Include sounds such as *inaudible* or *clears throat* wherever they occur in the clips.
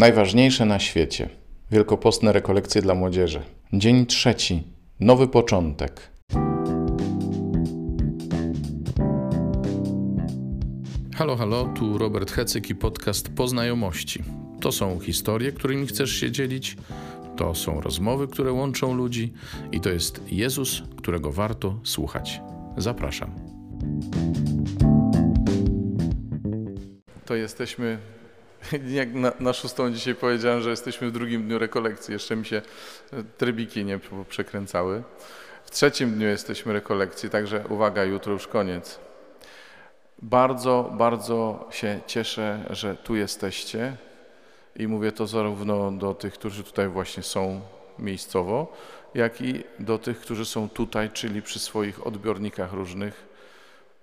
Najważniejsze na świecie. Wielkopostne rekolekcje dla młodzieży. Dzień trzeci. Nowy początek. Halo, halo, tu Robert Hecyk i podcast Poznajomości. To są historie, którymi chcesz się dzielić, to są rozmowy, które łączą ludzi i to jest Jezus, którego warto słuchać. Zapraszam. To jesteśmy *laughs* jak na, na, szóstą dzisiaj powiedziałem, że jesteśmy w drugim dniu rekolekcji. Jeszcze mi się e, trybiki nie przekręcały. W trzecim dniu jesteśmy rekolekcji, także uwaga, jutro już koniec. Bardzo, bardzo się cieszę, że tu jesteście i mówię to zarówno do tych, którzy tutaj właśnie są miejscowo, jak i do tych, którzy są tutaj, czyli przy swoich odbiornikach różnych.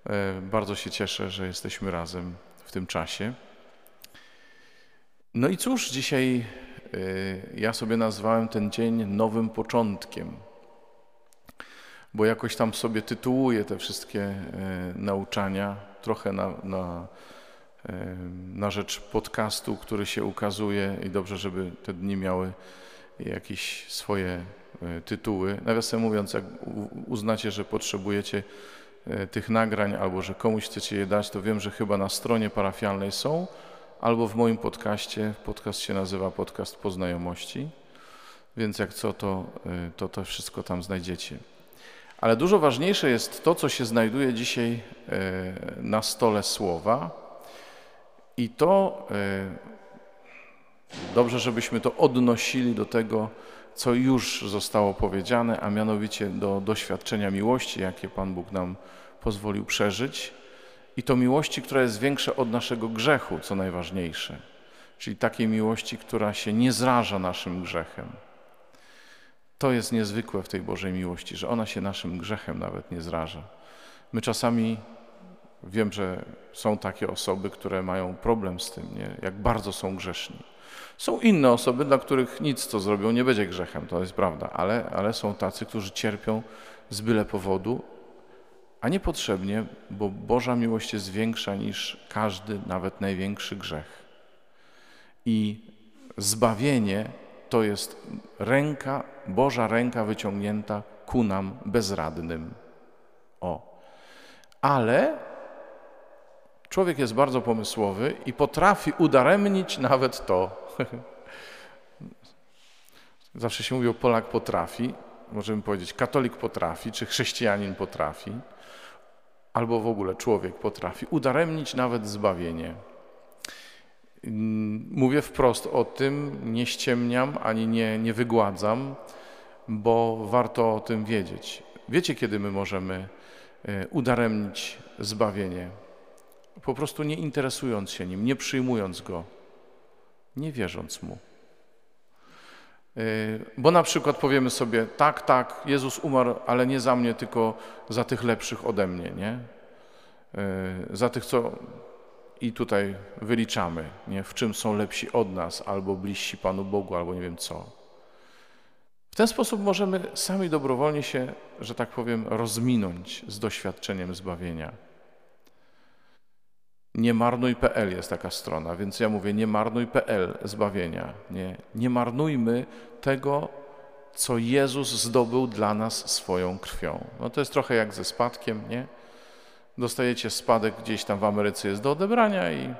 E, bardzo się cieszę, że jesteśmy razem w tym czasie. No i cóż, dzisiaj y, ja sobie nazwałem ten dzień nowym początkiem, bo jakoś tam sobie tytułuję te wszystkie y, nauczania, trochę na, na, y, na rzecz podcastu, który się ukazuje i dobrze, żeby te dni miały jakieś swoje tytuły. Nawiasem mówiąc, jak uznacie, że potrzebujecie tych nagrań albo że komuś chcecie je dać, to wiem, że chyba na stronie parafialnej są, albo w moim podcaście. Podcast się nazywa Podcast Poznajomości, więc jak co, to, y, to to wszystko tam znajdziecie. Ale dużo ważniejsze jest to, co się znajduje dzisiaj y, na stole słowa i to y, dobrze, żebyśmy to odnosili do tego, co już zostało powiedziane, a mianowicie do doświadczenia miłości, jakie Pan Bóg nam pozwolił przeżyć i to miłości, która jest większa od naszego grzechu, co najważniejsze. Czyli takiej miłości, która się nie zraża naszym grzechem. To jest niezwykłe w tej Bożej miłości, że ona się naszym grzechem nawet nie zraża. My czasami wiem, że są takie osoby, które mają problem z tym, nie? jak bardzo są grzeszni. Są inne osoby, dla których nic, co zrobią, nie będzie grzechem, to jest prawda, ale, ale są tacy, którzy cierpią z byle powodu a niepotrzebnie, bo Boża miłość jest większa niż każdy, nawet największy grzech. I zbawienie to jest ręka, Boża ręka wyciągnięta ku nam bezradnym. O. Ale człowiek jest bardzo pomysłowy i potrafi udaremnić nawet to. *laughs* Zawsze się mówi o Polak potrafi, możemy powiedzieć katolik potrafi, czy chrześcijanin potrafi albo w ogóle człowiek potrafi udaremnić nawet zbawienie. Mówię wprost o tym, nie ściemniam ani nie, nie wygładzam, bo warto o tym wiedzieć. Wiecie, kiedy my możemy e, udaremnić zbawienie? Po prostu nie interesując się nim, nie przyjmując go, nie wierząc mu. Y, bo na przykład powiemy sobie, tak, tak, Jezus umarł, ale nie za mnie, tylko za tych lepszych ode mnie, nie? Y, za tych, co i tutaj wyliczamy, nie? w czym są lepsi od nas, albo bliżsi Panu Bogu, albo nie wiem co. W ten sposób możemy sami dobrowolnie się, że tak powiem, rozminąć z doświadczeniem zbawienia. Nie marnuj.pl jest taka strona, więc ja mówię nie marnuj.pl zbawienia. Nie, nie marnujmy tego, co Jezus zdobył dla nas swoją krwią. No to jest trochę jak ze spadkiem, nie? Dostajecie spadek gdzieś tam w Ameryce jest do odebrania i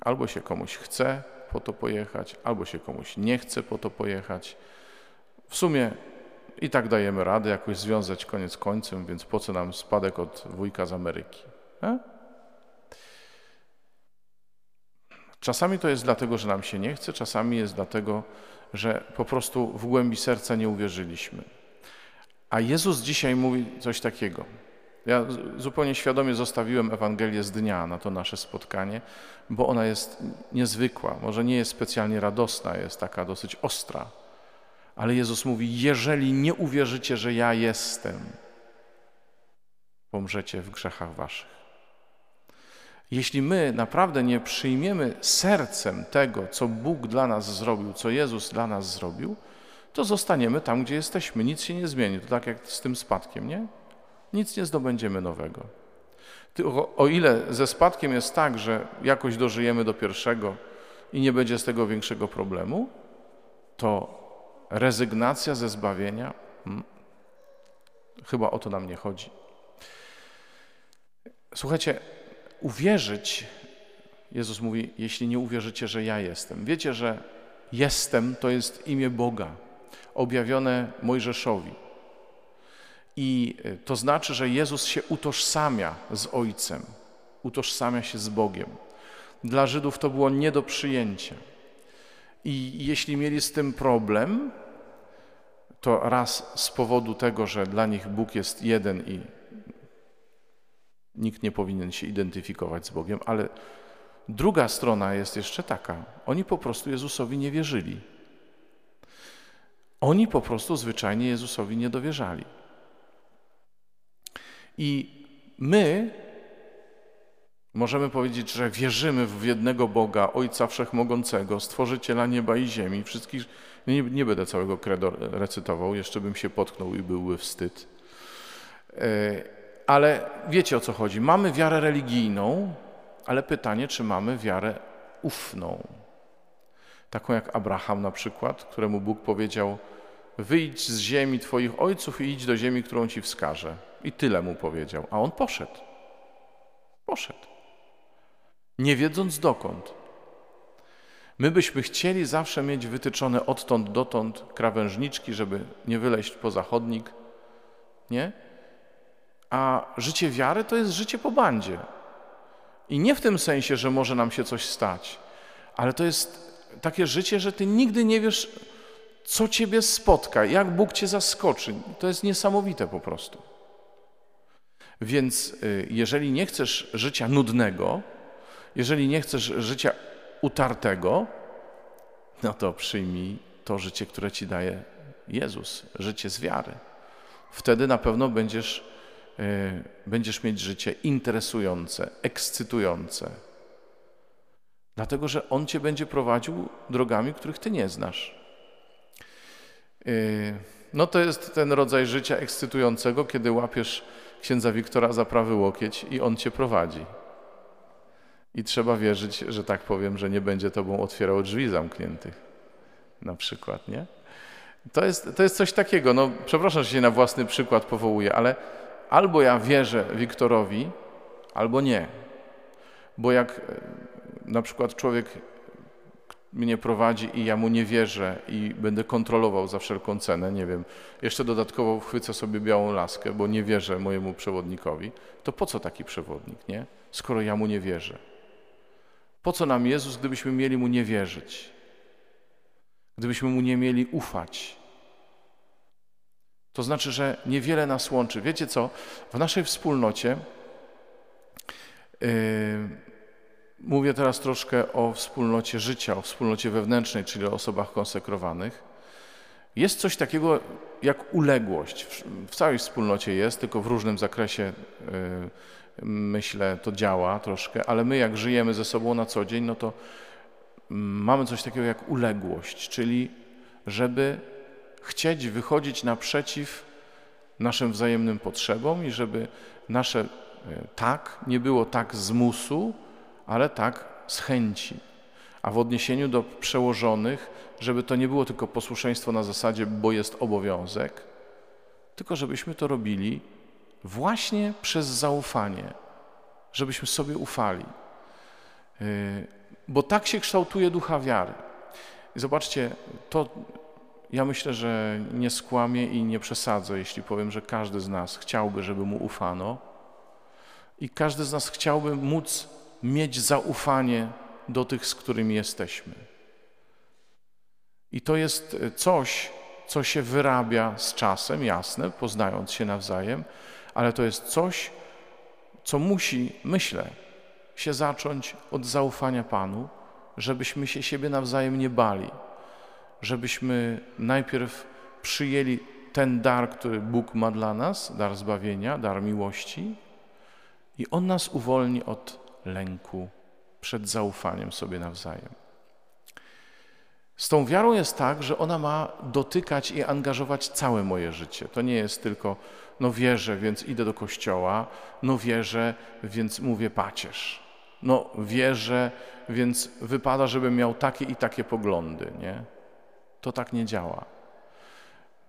albo się komuś chce po to pojechać, albo się komuś nie chce po to pojechać. W sumie i tak dajemy radę jakoś związać koniec końcem, więc po co nam spadek od wujka z Ameryki? A? Czasami to jest dlatego, że nam się nie chce, czasami jest dlatego, że po prostu w głębi serca nie uwierzyliśmy. A Jezus dzisiaj mówi coś takiego. Ja zupełnie świadomie zostawiłem Ewangelię z dnia na to nasze spotkanie, bo ona jest niezwykła. Może nie jest specjalnie radosna, jest taka dosyć ostra. Ale Jezus mówi: Jeżeli nie uwierzycie, że ja jestem, pomrzecie w grzechach waszych. Jeśli my naprawdę nie przyjmiemy sercem tego, co Bóg dla nas zrobił, co Jezus dla nas zrobił, to zostaniemy tam, gdzie jesteśmy. Nic się nie zmieni. To tak jak z tym spadkiem, nie? Nic nie zdobędziemy nowego. O ile ze spadkiem jest tak, że jakoś dożyjemy do pierwszego, i nie będzie z tego większego problemu, to rezygnacja ze zbawienia, hmm, chyba o to nam nie chodzi. Słuchajcie, uwierzyć, Jezus mówi, jeśli nie uwierzycie, że ja jestem. Wiecie, że jestem to jest imię Boga, objawione Mojżeszowi. I to znaczy, że Jezus się utożsamia z Ojcem, utożsamia się z Bogiem. Dla Żydów to było nie do przyjęcia. I jeśli mieli z tym problem, to raz z powodu tego, że dla nich Bóg jest jeden i nikt nie powinien się identyfikować z Bogiem, ale druga strona jest jeszcze taka. Oni po prostu Jezusowi nie wierzyli. Oni po prostu zwyczajnie Jezusowi nie dowierzali. I my możemy powiedzieć, że wierzymy w jednego Boga, Ojca Wszechmogącego, Stworzyciela nieba i ziemi. Wszystkich, nie, nie będę całego credo recytował, jeszcze bym się potknął i byłby wstyd. Ale wiecie o co chodzi. Mamy wiarę religijną, ale pytanie, czy mamy wiarę ufną. Taką jak Abraham na przykład, któremu Bóg powiedział: Wyjdź z ziemi Twoich ojców i idź do ziemi, którą Ci wskażę. I tyle mu powiedział. A on poszedł. Poszedł. Nie wiedząc dokąd. My byśmy chcieli zawsze mieć wytyczone odtąd dotąd krawężniczki, żeby nie wyleźć poza chodnik. Nie? A życie wiary to jest życie po bandzie. I nie w tym sensie, że może nam się coś stać, ale to jest takie życie, że ty nigdy nie wiesz, co ciebie spotka, jak Bóg cię zaskoczy. To jest niesamowite po prostu. Więc y, jeżeli nie chcesz życia nudnego, jeżeli nie chcesz życia utartego, no to przyjmij to życie, które ci daje Jezus, życie z wiary. Wtedy na pewno będziesz, będziesz mieć życie interesujące, ekscytujące. Dlatego, że On cię będzie prowadził drogami, których ty nie znasz. Y, no to jest ten rodzaj życia ekscytującego, kiedy łapiesz księdza Wiktora za prawy łokieć i on cię prowadzi. I trzeba wierzyć, że tak powiem, że nie będzie tobą otwierał drzwi zamkniętych. Na przykład, nie? To jest, to jest coś takiego, no przepraszam, że się na własny przykład powołuję, ale albo ja wierzę Wiktorowi, albo nie. Bo jak e, na przykład człowiek mnie prowadzi i ja mu nie wierzę i będę kontrolował za wszelką cenę, nie wiem, jeszcze dodatkowo chwycę sobie białą laskę, bo nie wierzę mojemu przewodnikowi, to po co taki przewodnik, nie? Skoro ja mu nie wierzę. Po co nam Jezus, gdybyśmy mieli mu nie wierzyć? Gdybyśmy mu nie mieli ufać? To znaczy, że niewiele nas łączy. Wiecie co? W naszej wspólnocie yy, Mówię teraz troszkę o wspólnocie życia, o wspólnocie wewnętrznej, czyli o osobach konsekrowanych. Jest coś takiego jak uległość. W całej wspólnocie jest, tylko w różnym zakresie y, myślę to działa troszkę, ale my jak żyjemy ze sobą na co dzień, no to mm, mamy coś takiego jak uległość, czyli żeby chcieć wychodzić naprzeciw naszym wzajemnym potrzebom i żeby nasze y, tak nie było tak z musu, ale tak z chęci. A w odniesieniu do przełożonych, żeby to nie było tylko posłuszeństwo na zasadzie, bo jest obowiązek, tylko żebyśmy to robili właśnie przez zaufanie, żebyśmy sobie ufali. Yy, bo tak się kształtuje ducha wiary. Zobaczcie, to ja myślę, że nie skłamię i nie przesadzę, jeśli powiem, że każdy z nas chciałby, żeby mu ufano i każdy z nas chciałby móc mieć zaufanie do tych, z którymi jesteśmy. I to jest coś, co się wyrabia z czasem, jasne, poznając się nawzajem, ale to jest coś, co musi, myślę, się zacząć od zaufania Panu, żebyśmy się siebie nawzajem nie bali, żebyśmy najpierw przyjęli ten dar, który Bóg ma dla nas, dar zbawienia, dar miłości, i On nas uwolni od lęku, przed zaufaniem sobie nawzajem. Z tą wiarą jest tak, że ona ma dotykać i angażować całe moje życie. To nie jest tylko, no wierzę, więc idę do kościoła, no wierzę, więc mówię pacierz. No wierzę, więc wypada, żebym miał takie i takie poglądy, nie? To tak nie działa.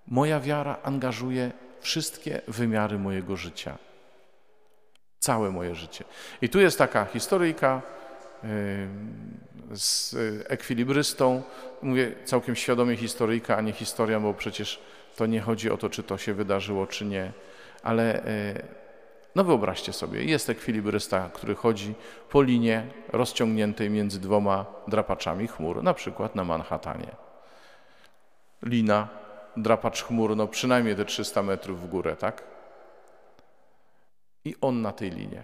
Moja wiara angażuje wszystkie wymiary mojego życia. Całe moje życie. I tu jest taka historyjka z ekwilibrystą. Mówię całkiem świadomie historyjka, a nie historia, bo przecież to nie chodzi o to, czy to się wydarzyło, czy nie. Ale e, no wyobraźcie sobie, jest ekwilibrysta, który chodzi po linie rozciągniętej między dwoma drapaczami chmur, na przykład na Manhattanie. Lina, drapacz chmur, no przynajmniej te 300 metrów w górę, tak? I on na tej linie.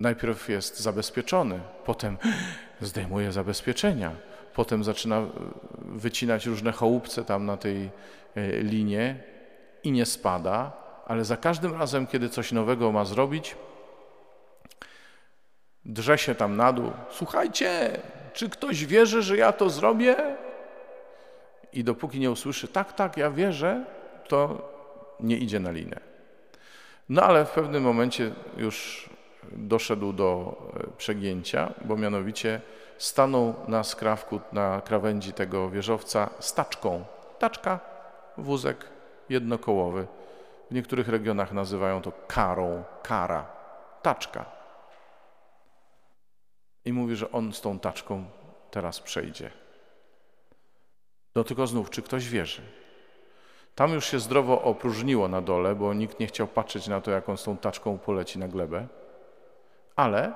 Najpierw jest zabezpieczony, potem zdejmuje zabezpieczenia, potem zaczyna wycinać różne chałupce tam na tej e, linie i nie spada, ale za każdym razem, kiedy coś nowego ma zrobić, drze się tam na dół. Słuchajcie, czy ktoś wierzy, że ja to zrobię? I dopóki nie usłyszy, tak, tak, ja wierzę, to nie idzie na linę. No ale w pewnym momencie już doszedł do e, przegięcia, bo mianowicie stanął na skrawku, na krawędzi tego wieżowca z taczką. Taczka, wózek jednokołowy. W niektórych regionach nazywają to karą, kara, taczka. I mówi, że on z tą taczką teraz przejdzie. No tylko znów, czy ktoś wierzy? Tam już się zdrowo opróżniło na dole, bo nikt nie chciał patrzeć na to, jak on z tą taczką poleci na glebę. Ale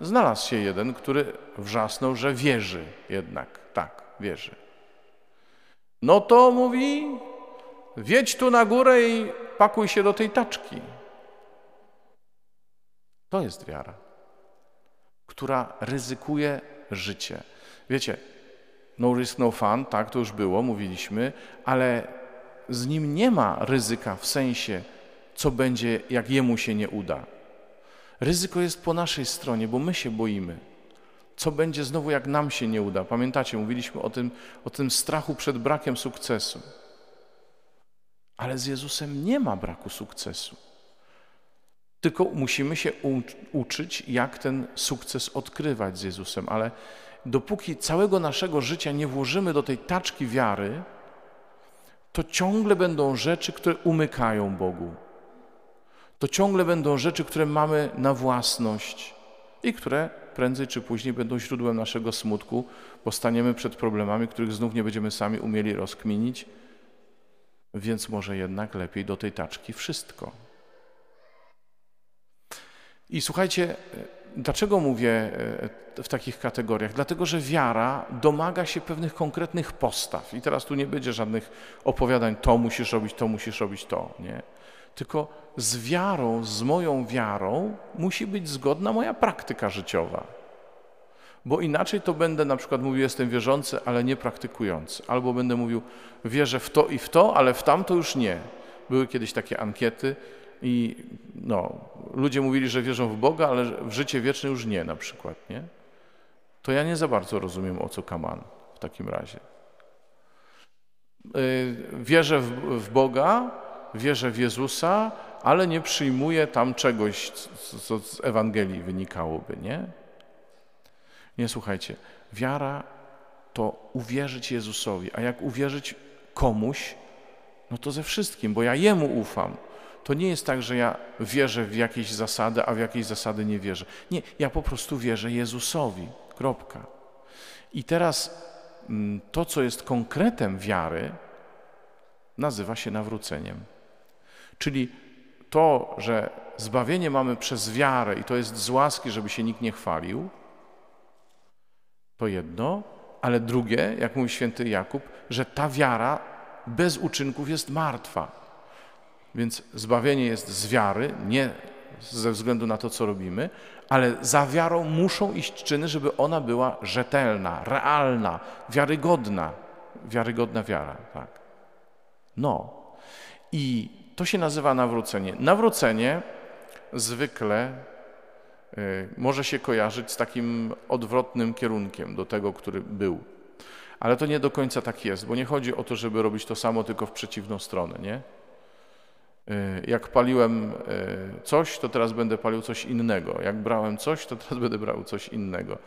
znalazł się jeden, który wrzasnął, że wierzy jednak. Tak, wierzy. No to mówi, wiedź tu na górę i pakuj się do tej taczki. To jest wiara, która ryzykuje życie. Wiecie, no risk, no fun, tak, to już było, mówiliśmy, ale z nim nie ma ryzyka w sensie, co będzie, jak jemu się nie uda. Ryzyko jest po naszej stronie, bo my się boimy. Co będzie znowu, jak nam się nie uda? Pamiętacie, mówiliśmy o tym, o tym strachu przed brakiem sukcesu. Ale z Jezusem nie ma braku sukcesu. Tylko musimy się uczyć, jak ten sukces odkrywać z Jezusem. Ale dopóki całego naszego życia nie włożymy do tej taczki wiary, to ciągle będą rzeczy, które umykają Bogu to ciągle będą rzeczy, które mamy na własność i które prędzej czy później będą źródłem naszego smutku, bo staniemy przed problemami, których znów nie będziemy sami umieli rozkminić, więc może jednak lepiej do tej taczki wszystko. I słuchajcie, dlaczego mówię e, w takich kategoriach? Dlatego, że wiara domaga się pewnych konkretnych postaw. I teraz tu nie będzie żadnych opowiadań, to musisz robić, to musisz robić, to. Nie? tylko z wiarą, z moją wiarą musi być zgodna moja praktyka życiowa. Bo inaczej to będę na przykład mówił, jestem wierzący, ale nie praktykujący. Albo będę mówił, wierzę w to i w to, ale w tamto już nie. Były kiedyś takie ankiety i no, ludzie mówili, że wierzą w Boga, ale w życie wieczne już nie na przykład, nie? To ja nie za bardzo rozumiem, o co kaman w takim razie. Y, wierzę w, w Boga, wierzę w Jezusa, ale nie przyjmuję tam czegoś, co z Ewangelii wynikałoby, nie? Nie, słuchajcie, wiara to uwierzyć Jezusowi, a jak uwierzyć komuś, no to ze wszystkim, bo ja Jemu ufam. To nie jest tak, że ja wierzę w jakieś zasady, a w jakieś zasady nie wierzę. Nie, ja po prostu wierzę Jezusowi. Kropka. I teraz mm, to, co jest konkretem wiary, nazywa się nawróceniem. Czyli to, że zbawienie mamy przez wiarę i to jest z łaski, żeby się nikt nie chwalił, to jedno, ale drugie, jak mówi święty Jakub, że ta wiara bez uczynków jest martwa. Więc zbawienie jest z wiary, nie ze względu na to, co robimy, ale za wiarą muszą iść czyny, żeby ona była rzetelna, realna, wiarygodna. Wiarygodna wiara, tak. No. I to się nazywa nawrócenie. Nawrócenie zwykle y, może się kojarzyć z takim odwrotnym kierunkiem do tego, który był. Ale to nie do końca tak jest, bo nie chodzi o to, żeby robić to samo, tylko w przeciwną stronę, nie? Y, jak paliłem y, coś, to teraz będę palił coś innego. Jak brałem coś, to teraz będę brał coś innego.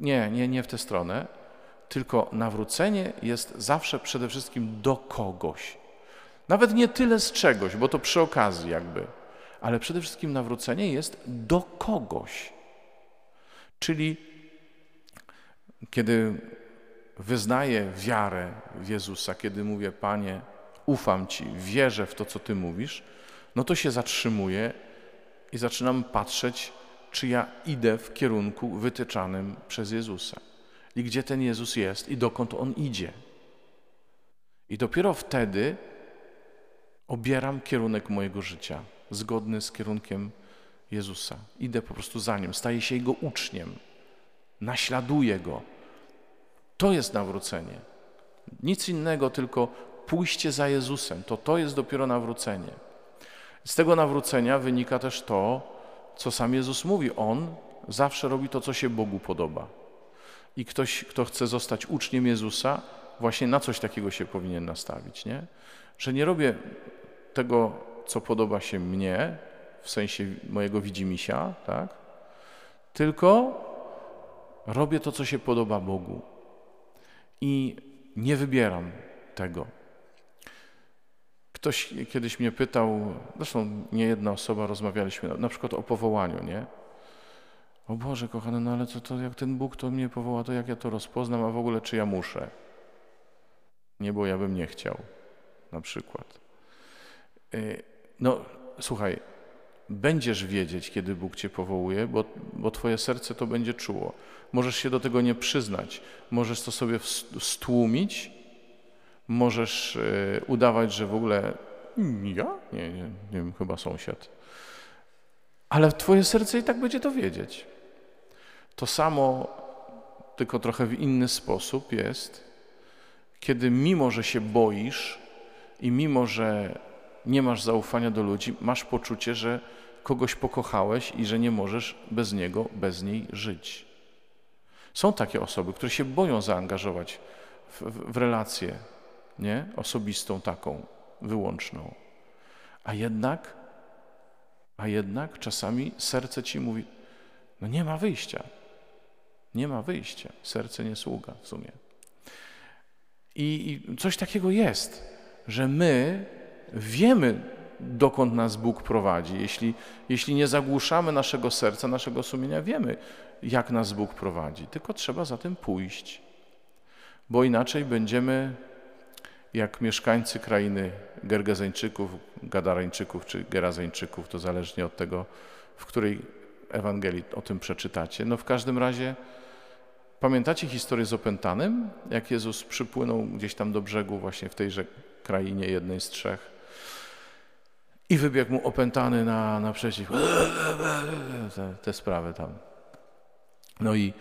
Nie, nie, nie w tę stronę. Tylko nawrócenie jest zawsze przede wszystkim do kogoś. Nawet nie tyle z czegoś, bo to przy okazji jakby, ale przede wszystkim nawrócenie jest do kogoś. Czyli kiedy wyznaję wiarę w Jezusa, kiedy mówię, Panie, ufam Ci, wierzę w to, co Ty mówisz, no to się zatrzymuję i zaczynam patrzeć, czy ja idę w kierunku wytyczanym przez Jezusa. I gdzie ten Jezus jest i dokąd On idzie. I dopiero wtedy obieram kierunek mojego życia, zgodny z kierunkiem Jezusa. Idę po prostu za Nim, staję się Jego uczniem, naśladuję Go. To jest nawrócenie. Nic innego, tylko pójście za Jezusem, to to jest dopiero nawrócenie. Z tego nawrócenia wynika też to, co sam Jezus mówi. On zawsze robi to, co się Bogu podoba. I ktoś, kto chce zostać uczniem Jezusa, właśnie na coś takiego się powinien nastawić, nie? Że nie robię tego, co podoba się mnie, w sensie mojego widzimisia, tak? Tylko robię to, co się podoba Bogu. I nie wybieram tego. Ktoś kiedyś mnie pytał, zresztą nie jedna osoba, rozmawialiśmy na przykład o powołaniu, nie? O Boże, kochany, no ale co to, jak ten Bóg to mnie powoła, to jak ja to rozpoznam, a w ogóle czy ja muszę? Nie, bo ja bym nie chciał, na przykład. Y, no, słuchaj, będziesz wiedzieć, kiedy Bóg cię powołuje, bo, bo twoje serce to będzie czuło. Możesz się do tego nie przyznać, możesz to sobie stłumić, Możesz e, udawać, że w ogóle ja? Nie, nie, nie wiem, chyba sąsiad. Ale twoje serce i tak będzie to wiedzieć. To samo, tylko trochę w inny sposób jest, kiedy mimo, że się boisz i mimo, że nie masz zaufania do ludzi, masz poczucie, że kogoś pokochałeś i że nie możesz bez niego, bez niej żyć. Są takie osoby, które się boją zaangażować w, w, w relacje nie? osobistą taką, wyłączną. A jednak, a jednak czasami serce ci mówi, no nie ma wyjścia. Nie ma wyjścia. Serce nie sługa w sumie. I, I coś takiego jest, że my wiemy, dokąd nas Bóg prowadzi. Jeśli, jeśli nie zagłuszamy naszego serca, naszego sumienia, wiemy, jak nas Bóg prowadzi. Tylko trzeba za tym pójść, bo inaczej będziemy jak mieszkańcy krainy Gergezeńczyków, Gadarańczyków czy Gerazeńczyków, to zależnie od tego, w której Ewangelii o tym przeczytacie. No w każdym razie pamiętacie historię z opętanym, jak Jezus przypłynął gdzieś tam do brzegu właśnie w tejże krainie jednej z trzech i wybiegł mu opętany na, naprzeciw. Te, te sprawy tam. No i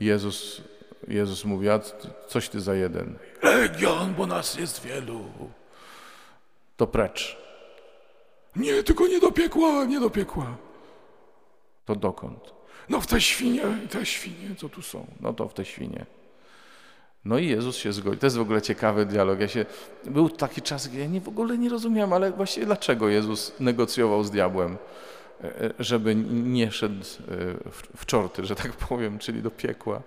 Jezus Jezus mówi, a coś ty za jeden. Legion, bo nas jest wielu. To precz. Nie, tylko nie do piekła, nie do piekła. To dokąd? No w te świnie, te świnie, co tu są? No to w te świnie. No i Jezus się zgodzi. To jest w ogóle ciekawy dialog. Ja się, był taki czas, gdzie ja nie, w ogóle nie rozumiałem, ale właściwie dlaczego Jezus negocjował z diabłem, e, e, żeby nie szedł e, w czorty, że tak powiem, czyli do piekła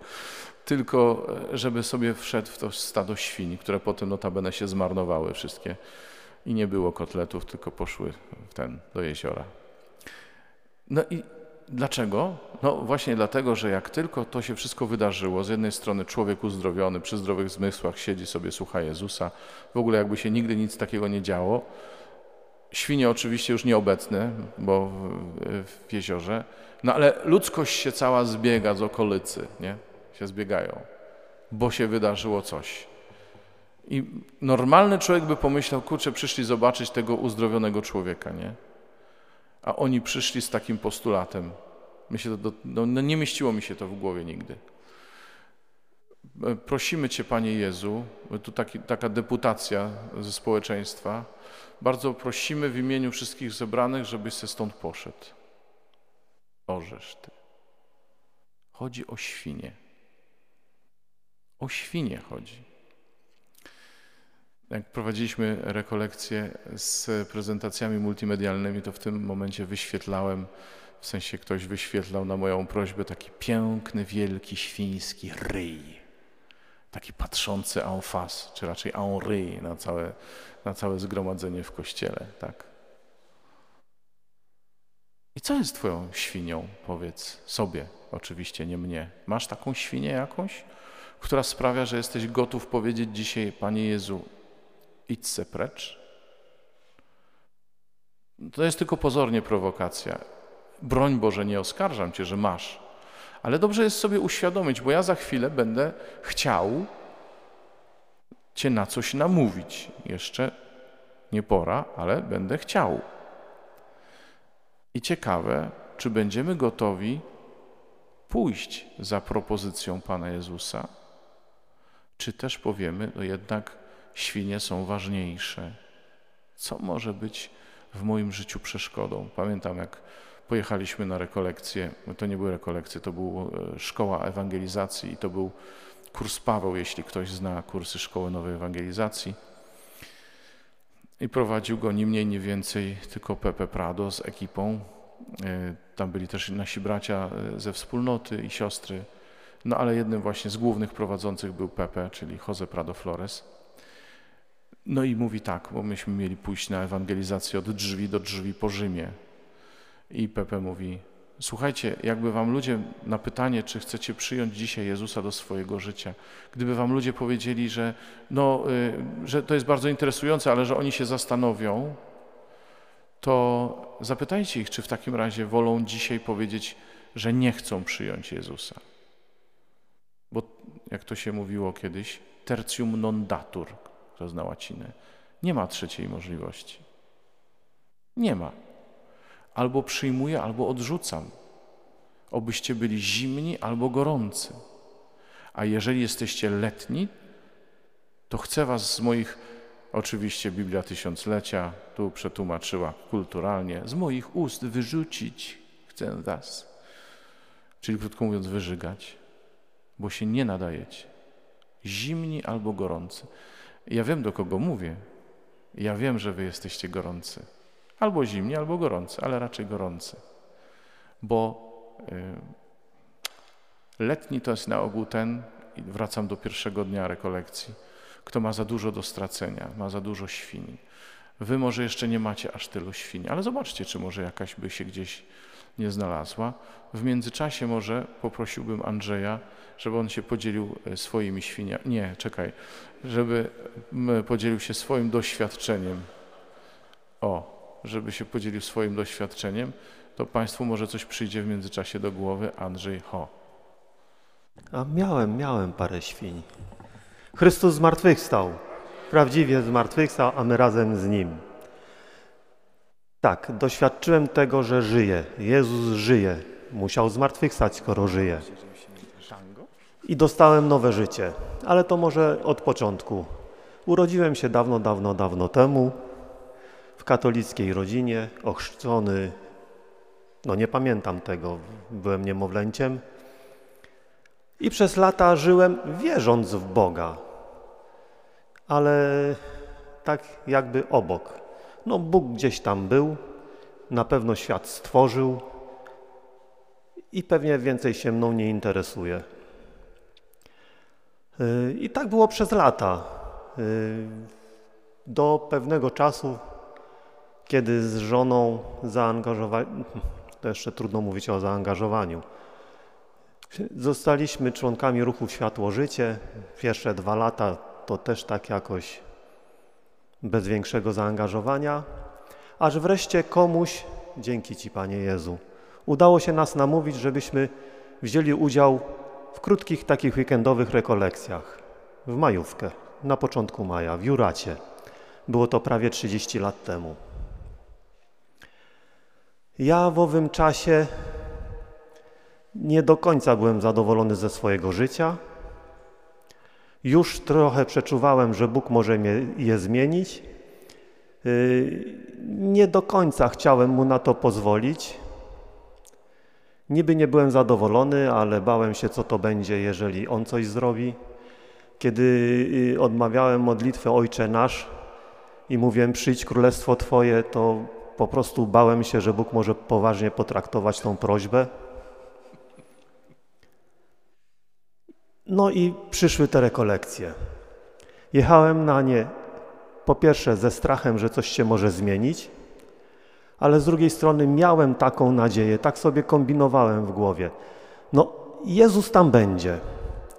tylko e, żeby sobie wszedł w to stado świń, które potem notabene się zmarnowały wszystkie i nie było kotletów, tylko poszły w ten, do jeziora. No i dlaczego? No właśnie dlatego, że jak tylko to się wszystko wydarzyło, z jednej strony człowiek uzdrowiony, przy zdrowych zmysłach siedzi sobie, słucha Jezusa, w ogóle jakby się nigdy nic takiego nie działo, Świnie oczywiście już nieobecne, bo w, w jeziorze, no ale ludzkość się cała zbiega z okolicy, nie? Się zbiegają, bo się wydarzyło coś. I normalny człowiek by pomyślał, kurczę, przyszli zobaczyć tego uzdrowionego człowieka, nie? A oni przyszli z takim postulatem. My się to, no, no nie mieściło mi się to w głowie nigdy. Prosimy Cię, Panie Jezu, tu taki, taka deputacja ze społeczeństwa, bardzo prosimy w imieniu wszystkich zebranych, żebyś się stąd poszedł. Orzesz Ty. Chodzi o świnie. O świnie chodzi. jak prowadziliśmy rekolekcje z prezentacjami multimedialnymi, to w tym momencie wyświetlałem, w sensie ktoś wyświetlał na moją prośbę taki piękny, wielki, świński ryj. Taki patrzący en face, czy raczej en ryj na całe, na całe zgromadzenie w kościele, tak? I co jest twoją świnią, powiedz sobie, oczywiście nie mnie. Masz taką świnię jakąś, która sprawia, że jesteś gotów powiedzieć dzisiaj, Panie Jezu, idź se precz? To jest tylko pozornie prowokacja. Broń Boże, nie oskarżam Cię, że masz. Ale dobrze jest sobie uświadomić, bo ja za chwilę będę chciał Cię na coś namówić. Jeszcze nie pora, ale będę chciał. I ciekawe, czy będziemy gotowi pójść za propozycją Pana Jezusa, czy też powiemy, no jednak świnie są ważniejsze. Co może być w moim życiu przeszkodą? Pamiętam, jak pojechaliśmy na rekolekcje, to nie były rekolekcje, to była e, szkoła ewangelizacji i to był kurs Paweł, jeśli ktoś zna kursy Szkoły Nowej Ewangelizacji. I prowadził go ni mniej, ni więcej tylko Pepe Prado z ekipą. E, tam byli też nasi bracia e, ze wspólnoty i siostry. No ale jednym właśnie z głównych prowadzących był Pepe, czyli Jose Prado Flores. No i mówi tak, bo myśmy mieli pójść na ewangelizację od drzwi do drzwi po Rzymie. I Pepe mówi, słuchajcie, jakby wam ludzie na pytanie, czy chcecie przyjąć dzisiaj Jezusa do swojego życia, gdyby wam ludzie powiedzieli, że, no, y, że to jest bardzo interesujące, ale że oni się zastanowią, to zapytajcie ich, czy w takim razie wolą dzisiaj powiedzieć, że nie chcą przyjąć Jezusa. Bo jak to się mówiło kiedyś, tertium non datur, kto zna łacinę. Nie ma trzeciej możliwości. Nie ma. Albo przyjmuję, albo odrzucam. Obyście byli zimni albo gorący. A jeżeli jesteście letni, to chcę was z moich, oczywiście Biblia Tysiąclecia tu przetłumaczyła kulturalnie, z moich ust wyrzucić chcę was. Czyli krótko mówiąc, wyżygać, bo się nie nadajecie. Zimni albo gorący. Ja wiem, do kogo mówię. Ja wiem, że wy jesteście gorący. Albo zimni, albo gorący, ale raczej gorący. Bo y, letni to jest na ogół ten, i wracam do pierwszego dnia rekolekcji, kto ma za dużo do stracenia, ma za dużo świń. Wy może jeszcze nie macie aż tylu świń, ale zobaczcie, czy może jakaś by się gdzieś nie znalazła. W międzyczasie może poprosiłbym Andrzeja, żeby on się podzielił e, swoimi świniami. Nie, czekaj, żeby podzielił się swoim doświadczeniem. O, żeby się podzielił swoim doświadczeniem, to Państwu może coś przyjdzie w międzyczasie do głowy. Andrzej Ho. A miałem, miałem parę świń. Chrystus zmartwychwstał. Prawdziwie zmartwychwstał, a my razem z Nim. Tak, doświadczyłem tego, że żyje. Jezus żyje. Musiał zmartwychwstać, skoro żyje. I dostałem nowe życie, ale to może od początku. Urodziłem się dawno, dawno, dawno temu w katolickiej rodzinie, ochrzczony, no nie pamiętam tego, byłem niemowlęciem. I przez lata żyłem wierząc w Boga, ale tak jakby obok. No Bóg gdzieś tam był, na pewno świat stworzył i pewnie więcej się mną nie interesuje. Y, I tak było przez lata. Y, do pewnego czasu, kiedy z żoną zaangażowali, to jeszcze trudno mówić o zaangażowaniu. Zostaliśmy członkami ruchu Światło Życie. Pierwsze dwa lata to też tak jakoś bez większego zaangażowania, aż wreszcie komuś, dzięki Ci Panie Jezu, udało się nas namówić, żebyśmy wzięli udział w krótkich takich weekendowych rekolekcjach w majówkę, na początku maja, w Juracie. Było to prawie 30 lat temu. Ja w owym czasie nie do końca byłem zadowolony ze swojego życia. Już trochę przeczuwałem, że Bóg może mnie je zmienić. Y, nie do końca chciałem Mu na to pozwolić. Niby nie byłem zadowolony, ale bałem się, co to będzie, jeżeli On coś zrobi. kiedy y, odmawiałem modlitwę Ojcze Nasz i mówiłem przyjdź królestwo Twoje, to po prostu bałem się, że Bóg może poważnie potraktować tą prośbę. No i przyszły te rekolekcje. Jechałem na nie po pierwsze ze strachem, że coś się może zmienić, ale z drugiej strony miałem taką nadzieję, tak sobie kombinowałem w głowie. No, Jezus tam będzie.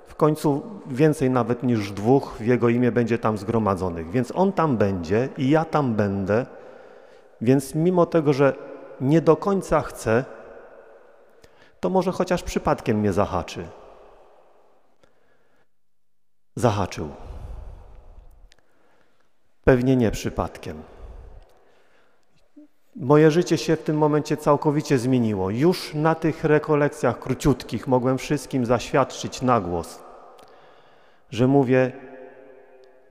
W końcu więcej nawet niż dwóch w Jego imię będzie tam zgromadzonych, więc On tam będzie i ja tam będę. Więc mimo tego, że nie do końca chcę, to może chociaż przypadkiem mnie zahaczy. Zahaczył. Pewnie nie przypadkiem. Moje życie się w tym momencie całkowicie zmieniło. Już na tych rekolekcjach króciutkich mogłem wszystkim zaświadczyć na głos, że mówię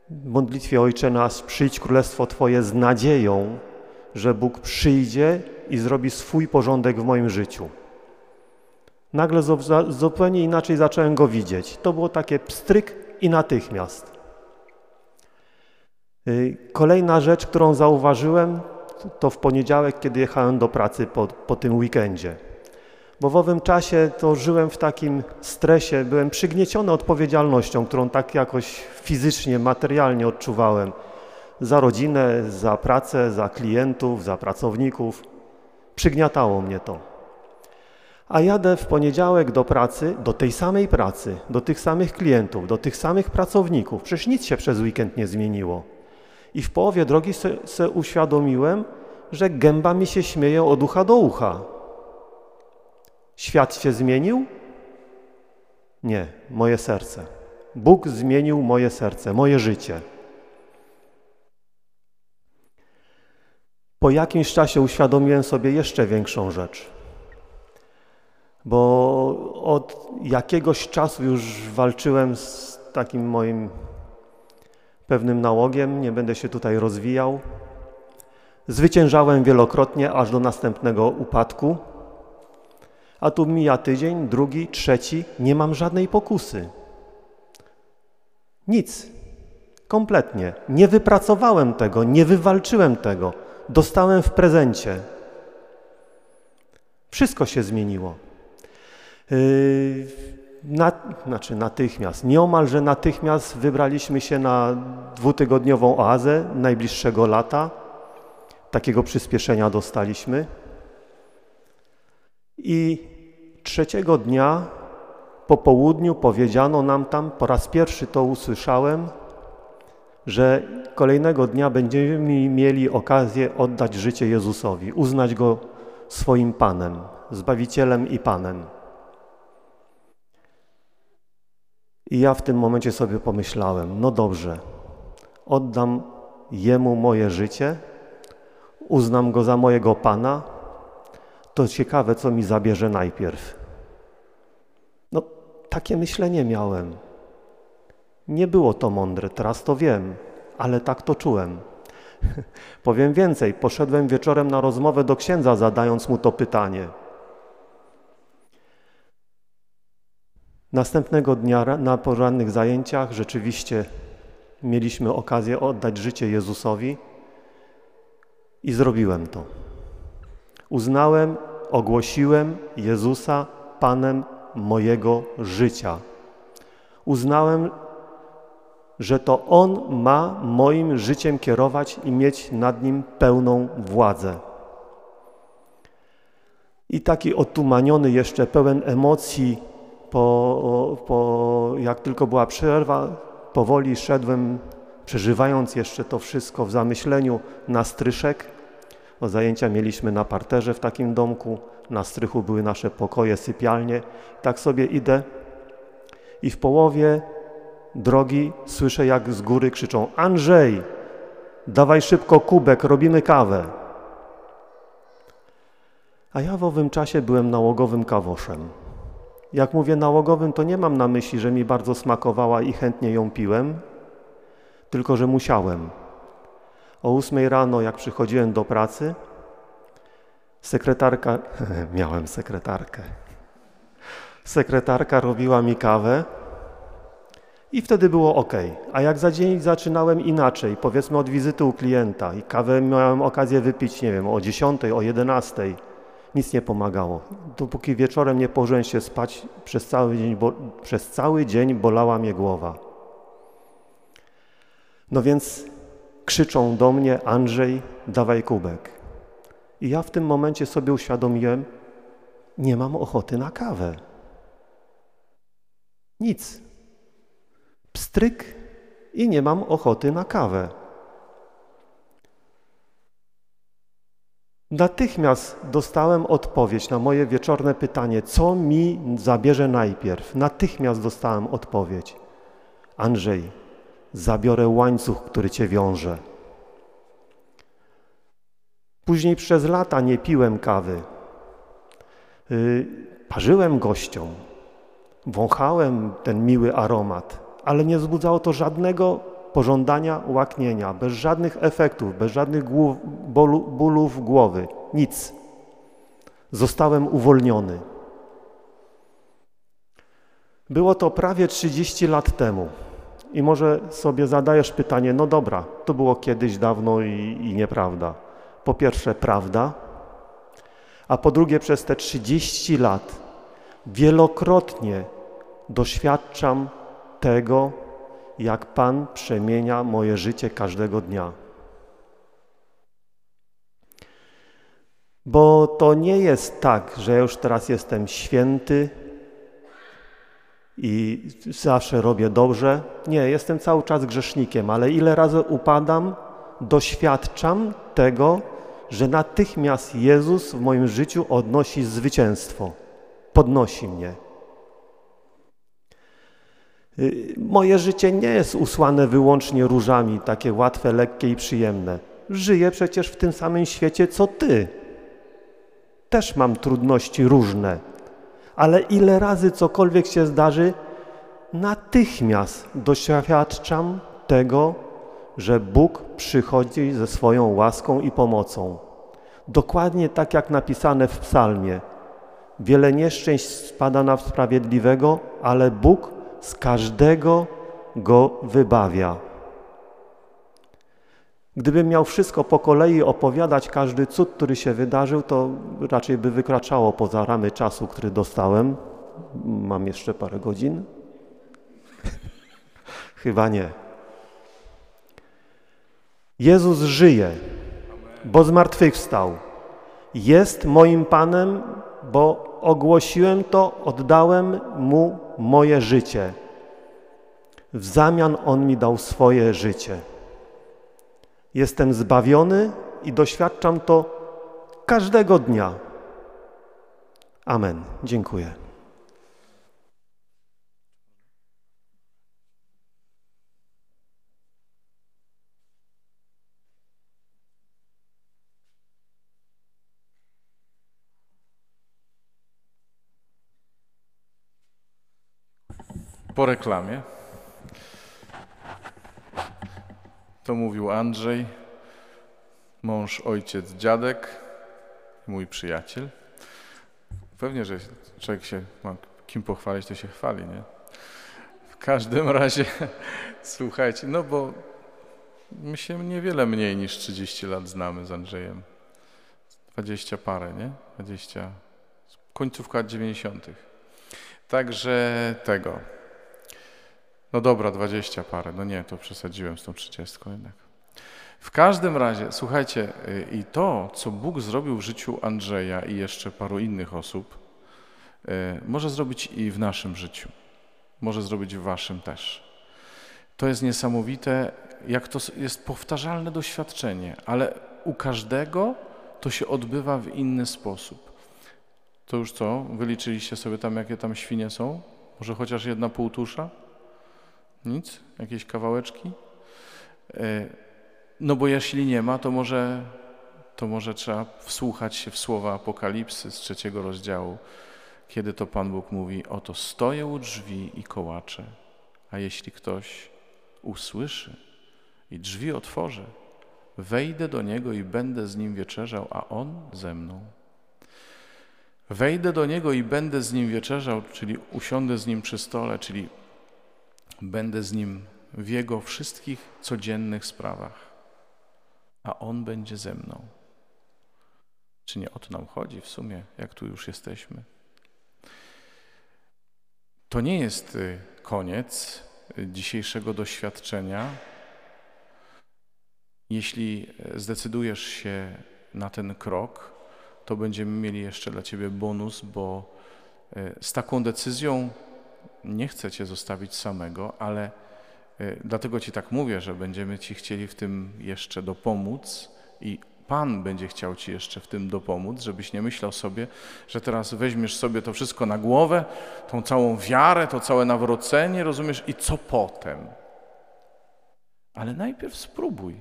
w modlitwie Ojcze Nasz, przyjdź Królestwo Twoje z nadzieją, że Bóg przyjdzie i zrobi swój porządek w moim życiu. Nagle zupełnie inaczej zacząłem Go widzieć. To było takie pstryk i natychmiast. Y, kolejna rzecz, którą zauważyłem, to w poniedziałek, kiedy jechałem do pracy po, po tym weekendzie. Bo w owym czasie to żyłem w takim stresie, byłem przygnieciony odpowiedzialnością, którą tak jakoś fizycznie, materialnie odczuwałem. Za rodzinę, za pracę, za klientów, za pracowników. Przygniatało mnie to. A jadę w poniedziałek do pracy, do tej samej pracy, do tych samych klientów, do tych samych pracowników. Przecież nic się przez weekend nie zmieniło. I w połowie drogi se, se uświadomiłem, że gęba mi się śmieje od ucha do ucha. Świat się zmienił? Nie, moje serce. Bóg zmienił moje serce, moje życie. Po jakimś czasie uświadomiłem sobie jeszcze większą rzecz. Bo od jakiegoś czasu już walczyłem z takim moim pewnym nałogiem, nie będę się tutaj rozwijał. Zwyciężałem wielokrotnie aż do następnego upadku, a tu mija tydzień, drugi, trzeci, nie mam żadnej pokusy. Nic, kompletnie. Nie wypracowałem tego, nie wywalczyłem tego. Dostałem w prezencie. Wszystko się zmieniło. Yy, na, znaczy natychmiast, nieomalże natychmiast wybraliśmy się na dwutygodniową oazę najbliższego lata. Takiego przyspieszenia dostaliśmy. I trzeciego dnia po południu powiedziano nam tam, po raz pierwszy to usłyszałem, że kolejnego dnia będziemy mieli okazję oddać życie Jezusowi, uznać Go swoim Panem, Zbawicielem i Panem. I ja w tym momencie sobie pomyślałem, no dobrze, oddam Jemu moje życie, uznam Go za mojego Pana, to ciekawe, co mi zabierze najpierw. No, takie myślenie miałem. Nie było to mądre, teraz to wiem, ale tak to czułem. *laughs* Powiem więcej, poszedłem wieczorem na rozmowę do księdza, zadając mu to pytanie – Następnego dnia na porannych zajęciach rzeczywiście mieliśmy okazję oddać życie Jezusowi i zrobiłem to. Uznałem, ogłosiłem Jezusa Panem mojego życia. Uznałem, że to On ma moim życiem kierować i mieć nad nim pełną władzę. I taki otumaniony jeszcze, pełen emocji, po, po, jak tylko była przerwa, powoli szedłem, przeżywając jeszcze to wszystko w zamyśleniu na stryszek. O zajęcia mieliśmy na parterze w takim domku, na strychu były nasze pokoje, sypialnie. Tak sobie idę i w połowie drogi słyszę, jak z góry krzyczą Andrzej, dawaj szybko kubek, robimy kawę. A ja w owym czasie byłem nałogowym kawoszem. Jak mówię nałogowym, to nie mam na myśli, że mi bardzo smakowała i chętnie ją piłem, tylko że musiałem. O ósmej rano, jak przychodziłem do pracy, sekretarka, *laughs* miałem sekretarkę, sekretarka robiła mi kawę I wtedy było ok. A jak za dzień zaczynałem inaczej, powiedzmy od wizyty u klienta i kawę miałem okazję wypić, nie wiem, o 10, o 11, nic nie pomagało. Dopóki wieczorem nie położyłem się spać, przez cały dzień, bo, przez cały dzień bolała mnie głowa. No więc krzyczą do mnie, Andrzej, dawaj kubek. I ja w tym momencie sobie uświadomiłem, nie mam ochoty na kawę. Nic. Pstryk i nie mam ochoty na kawę. Natychmiast dostałem odpowiedź na moje wieczorne pytanie, co mi zabierze najpierw. Natychmiast dostałem odpowiedź. Andrzej, zabiorę łańcuch, który cię wiąże. Później przez lata nie piłem kawy. Yy, parzyłem gościom, wąchałem ten miły aromat, ale nie wzbudzało to żadnego pożądania łaknienia, bez żadnych efektów, bez żadnych głów, bolu, bólów głowy, nic. Zostałem uwolniony. Było to prawie 30 lat temu. I może sobie zadajesz pytanie, no dobra, to było kiedyś dawno i, i nieprawda. Po pierwsze, prawda, a po drugie, przez te 30 lat wielokrotnie doświadczam tego, jak Pan przemienia moje życie każdego dnia. Bo to nie jest tak, że już teraz jestem święty i zawsze robię dobrze. Nie, jestem cały czas grzesznikiem, ale ile razy upadam, doświadczam tego, że natychmiast Jezus w moim życiu odnosi zwycięstwo, podnosi mnie. Y, moje życie nie jest usłane wyłącznie różami, takie łatwe, lekkie i przyjemne. Żyję przecież w tym samym świecie, co Ty. Też mam trudności różne, ale ile razy cokolwiek się zdarzy, natychmiast doświadczam tego, że Bóg przychodzi ze swoją łaską i pomocą. Dokładnie tak jak napisane w psalmie. Wiele nieszczęść spada na sprawiedliwego, ale Bóg z każdego go wybawia. Gdybym miał wszystko po kolei opowiadać, każdy cud, który się wydarzył, to raczej by wykraczało poza ramy czasu, który dostałem. Mam jeszcze parę godzin? *laughs* Chyba nie. Jezus żyje, bo zmartwychwstał. Jest moim Panem, bo ogłosiłem to, oddałem Mu moje życie. W zamian On mi dał swoje życie. Jestem zbawiony i doświadczam to każdego dnia. Amen. Dziękuję. Po reklamie. To mówił Andrzej, mąż, ojciec, dziadek, mój przyjaciel. Pewnie, że człowiek się ma kim pochwalić, to się chwali, nie? W każdym *laughs* razie, słuchajcie, no bo my się niewiele mniej niż 30 lat znamy z Andrzejem. 20 parę, nie? 20, końcówka lat 90. Także tego. No dobra, dwadzieścia parę. No nie, to przesadziłem z tą trzydziestką jednak. W każdym razie, słuchajcie, y, i to, co Bóg zrobił w życiu Andrzeja i jeszcze paru innych osób, y, może zrobić i w naszym życiu. Może zrobić w waszym też. To jest niesamowite, jak to jest powtarzalne doświadczenie, ale u każdego to się odbywa w inny sposób. To już co? Wyliczyliście sobie tam, jakie tam świnie są? Może chociaż jedna półtusza? Nic? Jakieś kawałeczki? E, no bo jeśli nie ma, to może, to może trzeba wsłuchać się w słowa Apokalipsy z trzeciego rozdziału, kiedy to Pan Bóg mówi, oto stoję u drzwi i kołaczę, a jeśli ktoś usłyszy i drzwi otworzy, wejdę do Niego i będę z Nim wieczerzał, a On ze mną. Wejdę do Niego i będę z Nim wieczerzał, czyli usiądę z Nim przy stole, czyli Będę z Nim w Jego wszystkich codziennych sprawach, a On będzie ze mną. Czy nie o to nam chodzi w sumie, jak tu już jesteśmy? To nie jest y, koniec y, dzisiejszego doświadczenia. Jeśli y, zdecydujesz się na ten krok, to będziemy mieli jeszcze dla Ciebie bonus, bo z taką decyzją nie chcę Cię zostawić samego, ale dlatego Ci tak mówię, że będziemy Ci chcieli w tym jeszcze dopomóc i Pan będzie chciał Ci jeszcze w tym dopomóc, żebyś nie myślał sobie, że teraz weźmiesz sobie to wszystko na głowę, tą całą wiarę, to całe nawrócenie, rozumiesz, i co potem? Ale najpierw spróbuj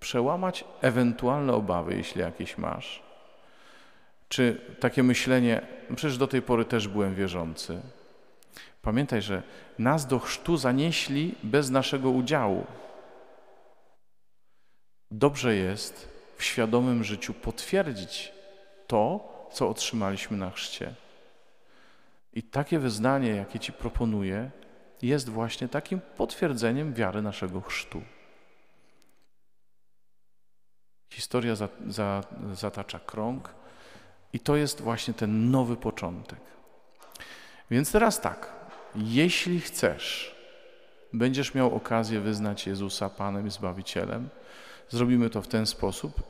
przełamać ewentualne obawy, jeśli jakieś masz. Czy takie myślenie, przecież do tej pory też byłem wierzący. Pamiętaj, że nas do chrztu zanieśli bez naszego udziału. Dobrze jest, w świadomym życiu potwierdzić to, co otrzymaliśmy na chrzcie. I takie wyznanie, jakie Ci proponuję, jest właśnie takim potwierdzeniem wiary naszego chrztu. Historia za, za, zatacza krąg i to jest właśnie ten nowy początek. Więc teraz tak, jeśli chcesz, będziesz miał okazję wyznać Jezusa Panem i Zbawicielem, zrobimy to w ten sposób,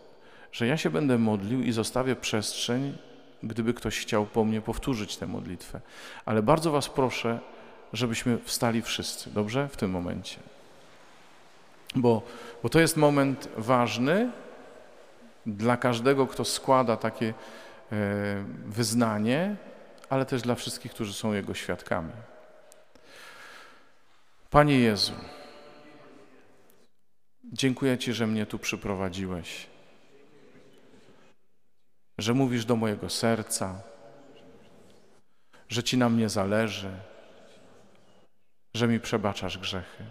że ja się będę modlił i zostawię przestrzeń, gdyby ktoś chciał po mnie powtórzyć tę modlitwę. Ale bardzo Was proszę, żebyśmy wstali wszyscy, dobrze? W tym momencie. Bo, bo to jest moment ważny dla każdego, kto składa takie e, wyznanie, ale też dla wszystkich, którzy są Jego świadkami. Panie Jezu, dziękuję Ci, że mnie tu przyprowadziłeś że mówisz do mojego serca, że Ci na mnie zależy, że mi przebaczasz grzechy.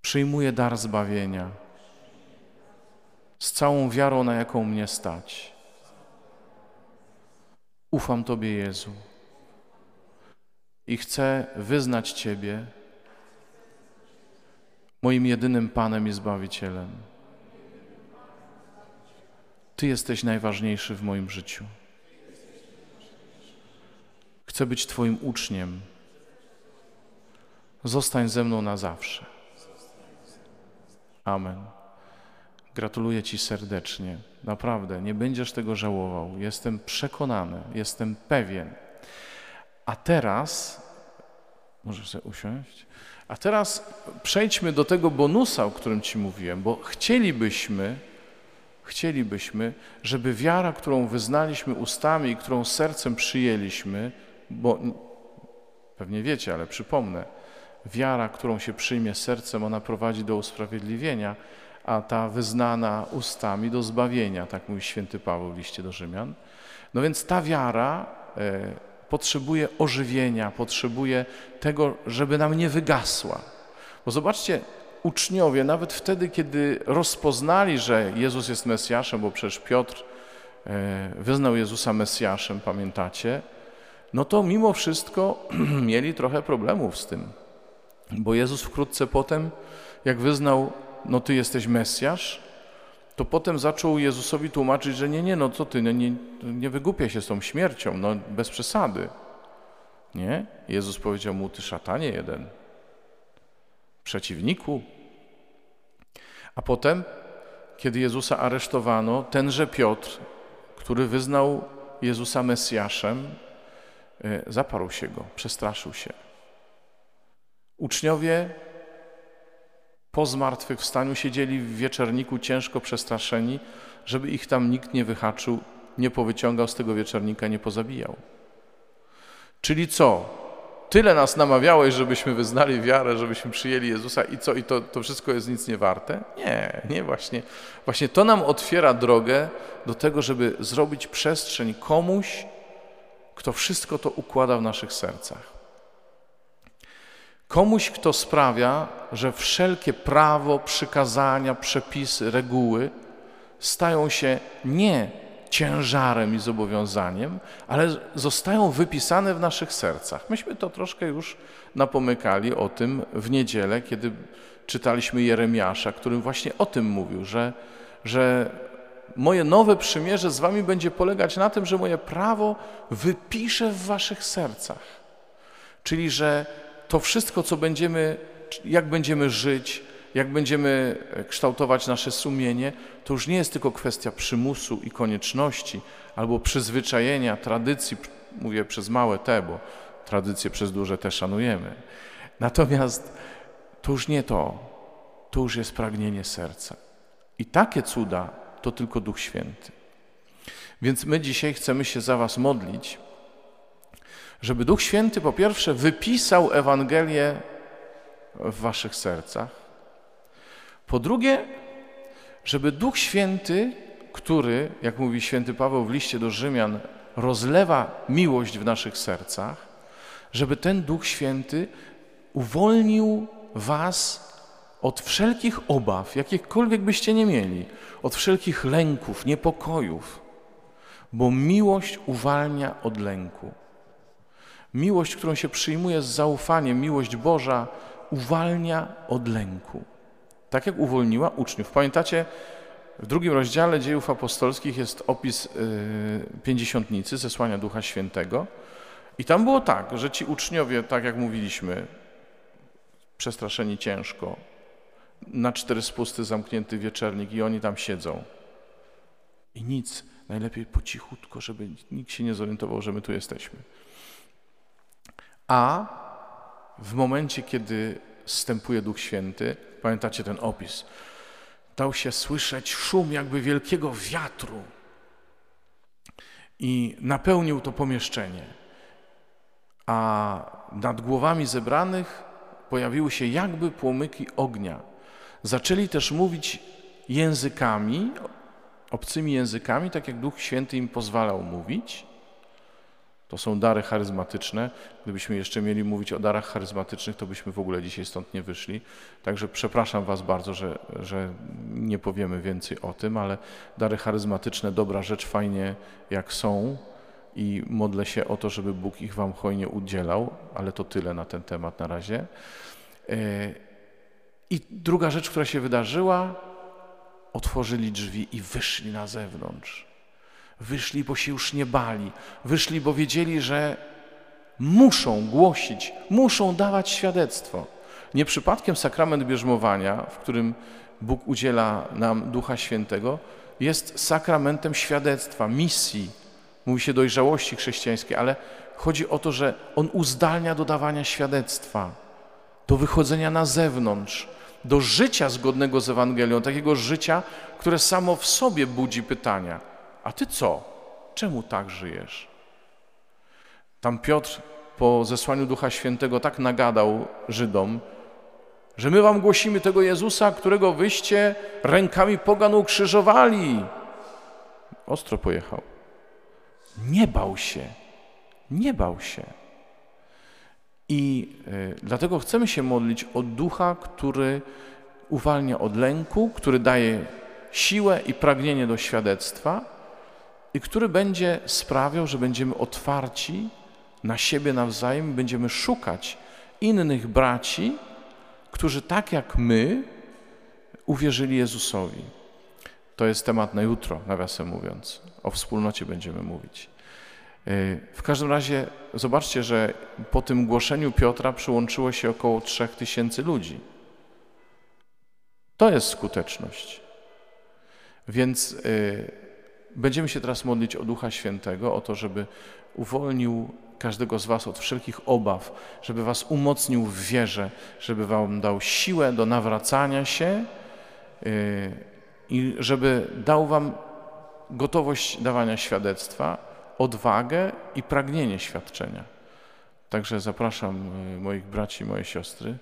Przyjmuję dar zbawienia z całą wiarą, na jaką mnie stać. Ufam Tobie, Jezu, i chcę wyznać Ciebie moim jedynym Panem i Zbawicielem. Ty jesteś najważniejszy w moim życiu. Chcę być Twoim uczniem. Zostań ze mną na zawsze. Amen. Gratuluję Ci serdecznie. Naprawdę, nie będziesz tego żałował. Jestem przekonany, jestem pewien. A teraz, możesz sobie usiąść, a teraz przejdźmy do tego bonusa, o którym Ci mówiłem, bo chcielibyśmy, chcielibyśmy, żeby wiara, którą wyznaliśmy ustami i którą sercem przyjęliśmy, bo pewnie wiecie, ale przypomnę, wiara, którą się przyjmie sercem, ona prowadzi do usprawiedliwienia, a ta wyznana ustami do zbawienia, tak mówi święty Paweł w liście do Rzymian. No więc ta wiara e, potrzebuje ożywienia, potrzebuje tego, żeby nam nie wygasła. Bo zobaczcie, uczniowie, nawet wtedy, kiedy rozpoznali, że Jezus jest Mesjaszem, bo przecież Piotr e, wyznał Jezusa Mesjaszem, pamiętacie, no to mimo wszystko *clears throat* mieli trochę problemów z tym. Bo Jezus wkrótce potem, jak wyznał, no ty jesteś Mesjasz, to potem zaczął Jezusowi tłumaczyć, że nie, nie, no co ty, no nie, nie wygłupia się z tą śmiercią, no bez przesady. Nie? Jezus powiedział mu, ty szatanie jeden, przeciwniku. A potem, kiedy Jezusa aresztowano, tenże Piotr, który wyznał Jezusa Mesjaszem, e, zaparł się go, przestraszył się. Uczniowie po zmartwychwstaniu siedzieli w wieczerniku ciężko przestraszeni, żeby ich tam nikt nie wyhaczył, nie powyciągał z tego wieczernika, nie pozabijał. Czyli co? Tyle nas namawiałeś, żebyśmy wyznali wiarę, żebyśmy przyjęli Jezusa i co? I to, to wszystko jest nic nie warte? Nie, nie właśnie. Właśnie to nam otwiera drogę do tego, żeby zrobić przestrzeń komuś, kto wszystko to układa w naszych sercach. Komuś, kto sprawia, że wszelkie prawo, przykazania, przepisy, reguły stają się nie ciężarem i zobowiązaniem, ale zostają wypisane w naszych sercach. Myśmy to troszkę już napomykali o tym w niedzielę, kiedy czytaliśmy Jeremiasza, którym właśnie o tym mówił, że, że moje nowe przymierze z wami będzie polegać na tym, że moje prawo wypiszę w waszych sercach. Czyli, że to wszystko, co będziemy, jak będziemy żyć, jak będziemy kształtować nasze sumienie, to już nie jest tylko kwestia przymusu i konieczności, albo przyzwyczajenia, tradycji, mówię przez małe te, bo tradycje przez duże te szanujemy. Natomiast to już nie to, to już jest pragnienie serca. I takie cuda to tylko Duch Święty. Więc my dzisiaj chcemy się za Was modlić, żeby Duch Święty po pierwsze wypisał Ewangelię w Waszych sercach, po drugie, żeby Duch Święty, który, jak mówi święty Paweł w liście do Rzymian, rozlewa miłość w naszych sercach, żeby ten Duch Święty uwolnił Was od wszelkich obaw, jakiekolwiek byście nie mieli, od wszelkich lęków, niepokojów, bo miłość uwalnia od lęku. Miłość, którą się przyjmuje z zaufaniem, miłość Boża uwalnia od lęku. Tak jak uwolniła uczniów. Pamiętacie, w drugim rozdziale dziejów apostolskich jest opis yy, pięćdziesiątnicy, zesłania Ducha Świętego. I tam było tak, że ci uczniowie, tak jak mówiliśmy, przestraszeni ciężko, na cztery spusty zamknięty wieczernik i oni tam siedzą. I nic, najlepiej po cichutko, żeby nikt się nie zorientował, że my tu jesteśmy. A w momencie, kiedy wstępuje Duch Święty, pamiętacie ten opis, dał się słyszeć szum jakby wielkiego wiatru i napełnił to pomieszczenie. A nad głowami zebranych pojawiły się jakby płomyki ognia. Zaczęli też mówić językami, obcymi językami, tak jak Duch Święty im pozwalał mówić. To są dary charyzmatyczne. Gdybyśmy jeszcze mieli mówić o darach charyzmatycznych, to byśmy w ogóle dzisiaj stąd nie wyszli. Także przepraszam Was bardzo, że, że nie powiemy więcej o tym, ale dary charyzmatyczne, dobra rzecz, fajnie jak są i modlę się o to, żeby Bóg ich Wam hojnie udzielał, ale to tyle na ten temat na razie. E, I druga rzecz, która się wydarzyła, otworzyli drzwi i wyszli na zewnątrz. Wyszli, bo się już nie bali. Wyszli, bo wiedzieli, że muszą głosić, muszą dawać świadectwo. Nie przypadkiem sakrament bierzmowania, w którym Bóg udziela nam Ducha Świętego, jest sakramentem świadectwa, misji. Mówi się dojrzałości chrześcijańskiej, ale chodzi o to, że on uzdalnia do dawania świadectwa, do wychodzenia na zewnątrz, do życia zgodnego z Ewangelią, takiego życia, które samo w sobie budzi pytania. A ty co? Czemu tak żyjesz? Tam Piotr po zesłaniu Ducha Świętego tak nagadał Żydom, że my wam głosimy tego Jezusa, którego wyście rękami pogan ukrzyżowali. Ostro pojechał. Nie bał się. Nie bał się. I y, dlatego chcemy się modlić o ducha, który uwalnia od lęku, który daje siłę i pragnienie do świadectwa i który będzie sprawiał, że będziemy otwarci na siebie nawzajem, będziemy szukać innych braci, którzy tak jak my uwierzyli Jezusowi. To jest temat na jutro, nawiasem mówiąc. O wspólnocie będziemy mówić. Y, w każdym razie zobaczcie, że po tym głoszeniu Piotra przyłączyło się około trzech tysięcy ludzi. To jest skuteczność. Więc y, Będziemy się teraz modlić o Ducha Świętego, o to, żeby uwolnił każdego z Was od wszelkich obaw, żeby Was umocnił w wierze, żeby Wam dał siłę do nawracania się yy, i żeby dał Wam gotowość dawania świadectwa, odwagę i pragnienie świadczenia. Także zapraszam yy, moich braci moje siostry,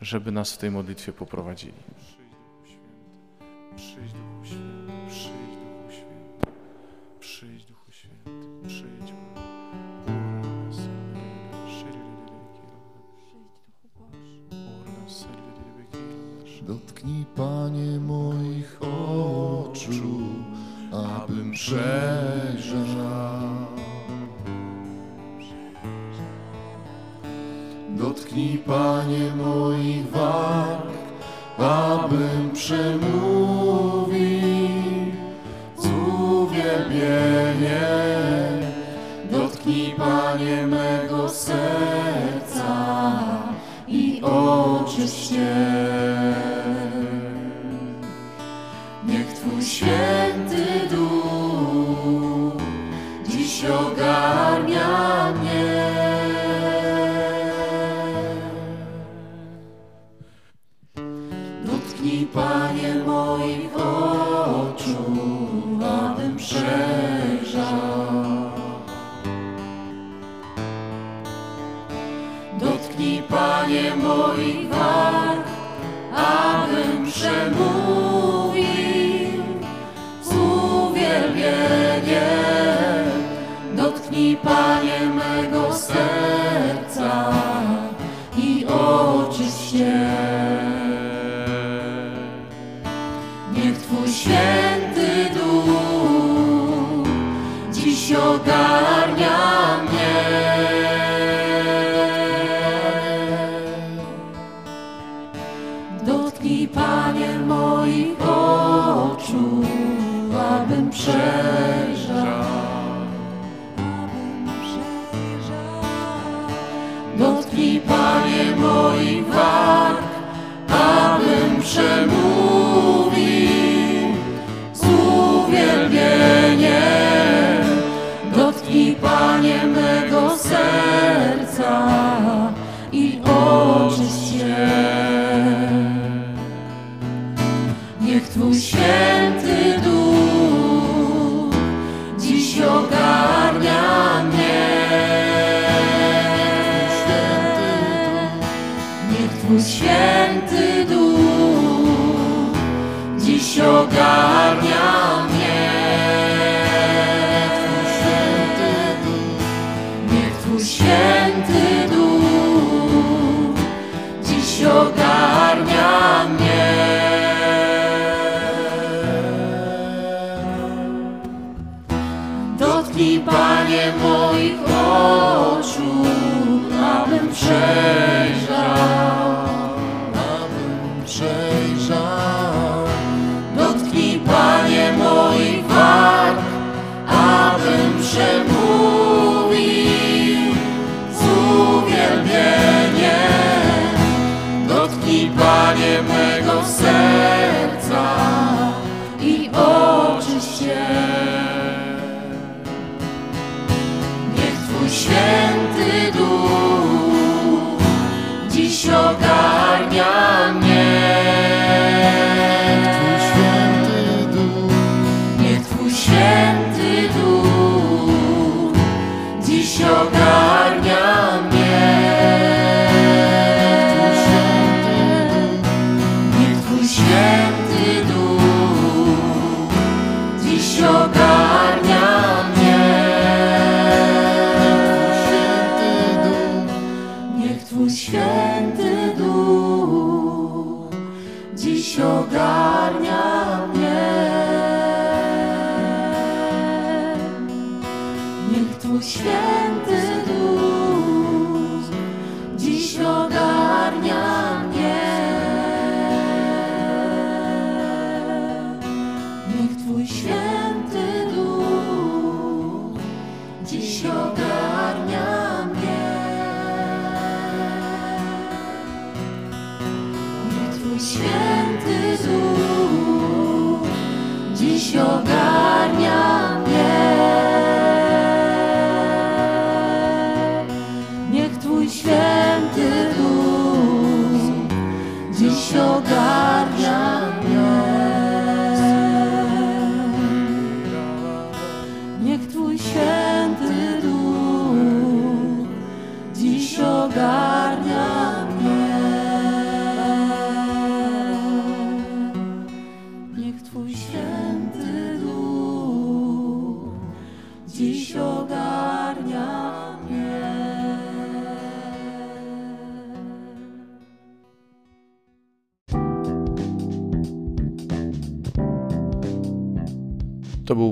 żeby nas w tej modlitwie poprowadzili. Przyjdź, Duchu Święty. Przyjdź, Święty. Przyjdź, Duchu Święty, przyjdź. Dotknij, Panie, moich oczu, abym przejrzał. Dotknij, Panie, moich warg, abym przemówił. Ciebie wiem. Dotknij, Panie, mego serca i oczyść je. Niech Twój święty duch dziś ogarnie moich abym przemówił z uwielbieniem. Dotknij Panie święty duch dziś ogarnia mnie. Dotknij Panie moich oczu, abym wszedł.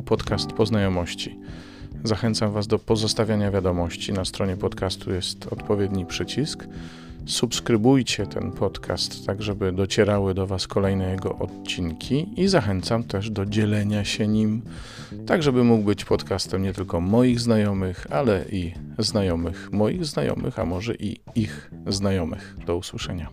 Podcast Poznajomości. Zachęcam Was do pozostawiania wiadomości. Na stronie podcastu jest odpowiedni przycisk. Subskrybujcie ten podcast, tak żeby docierały do Was kolejne jego odcinki i zachęcam też do dzielenia się nim, tak żeby mógł być podcastem nie tylko moich znajomych, ale i znajomych moich znajomych, a może i ich znajomych. Do usłyszenia.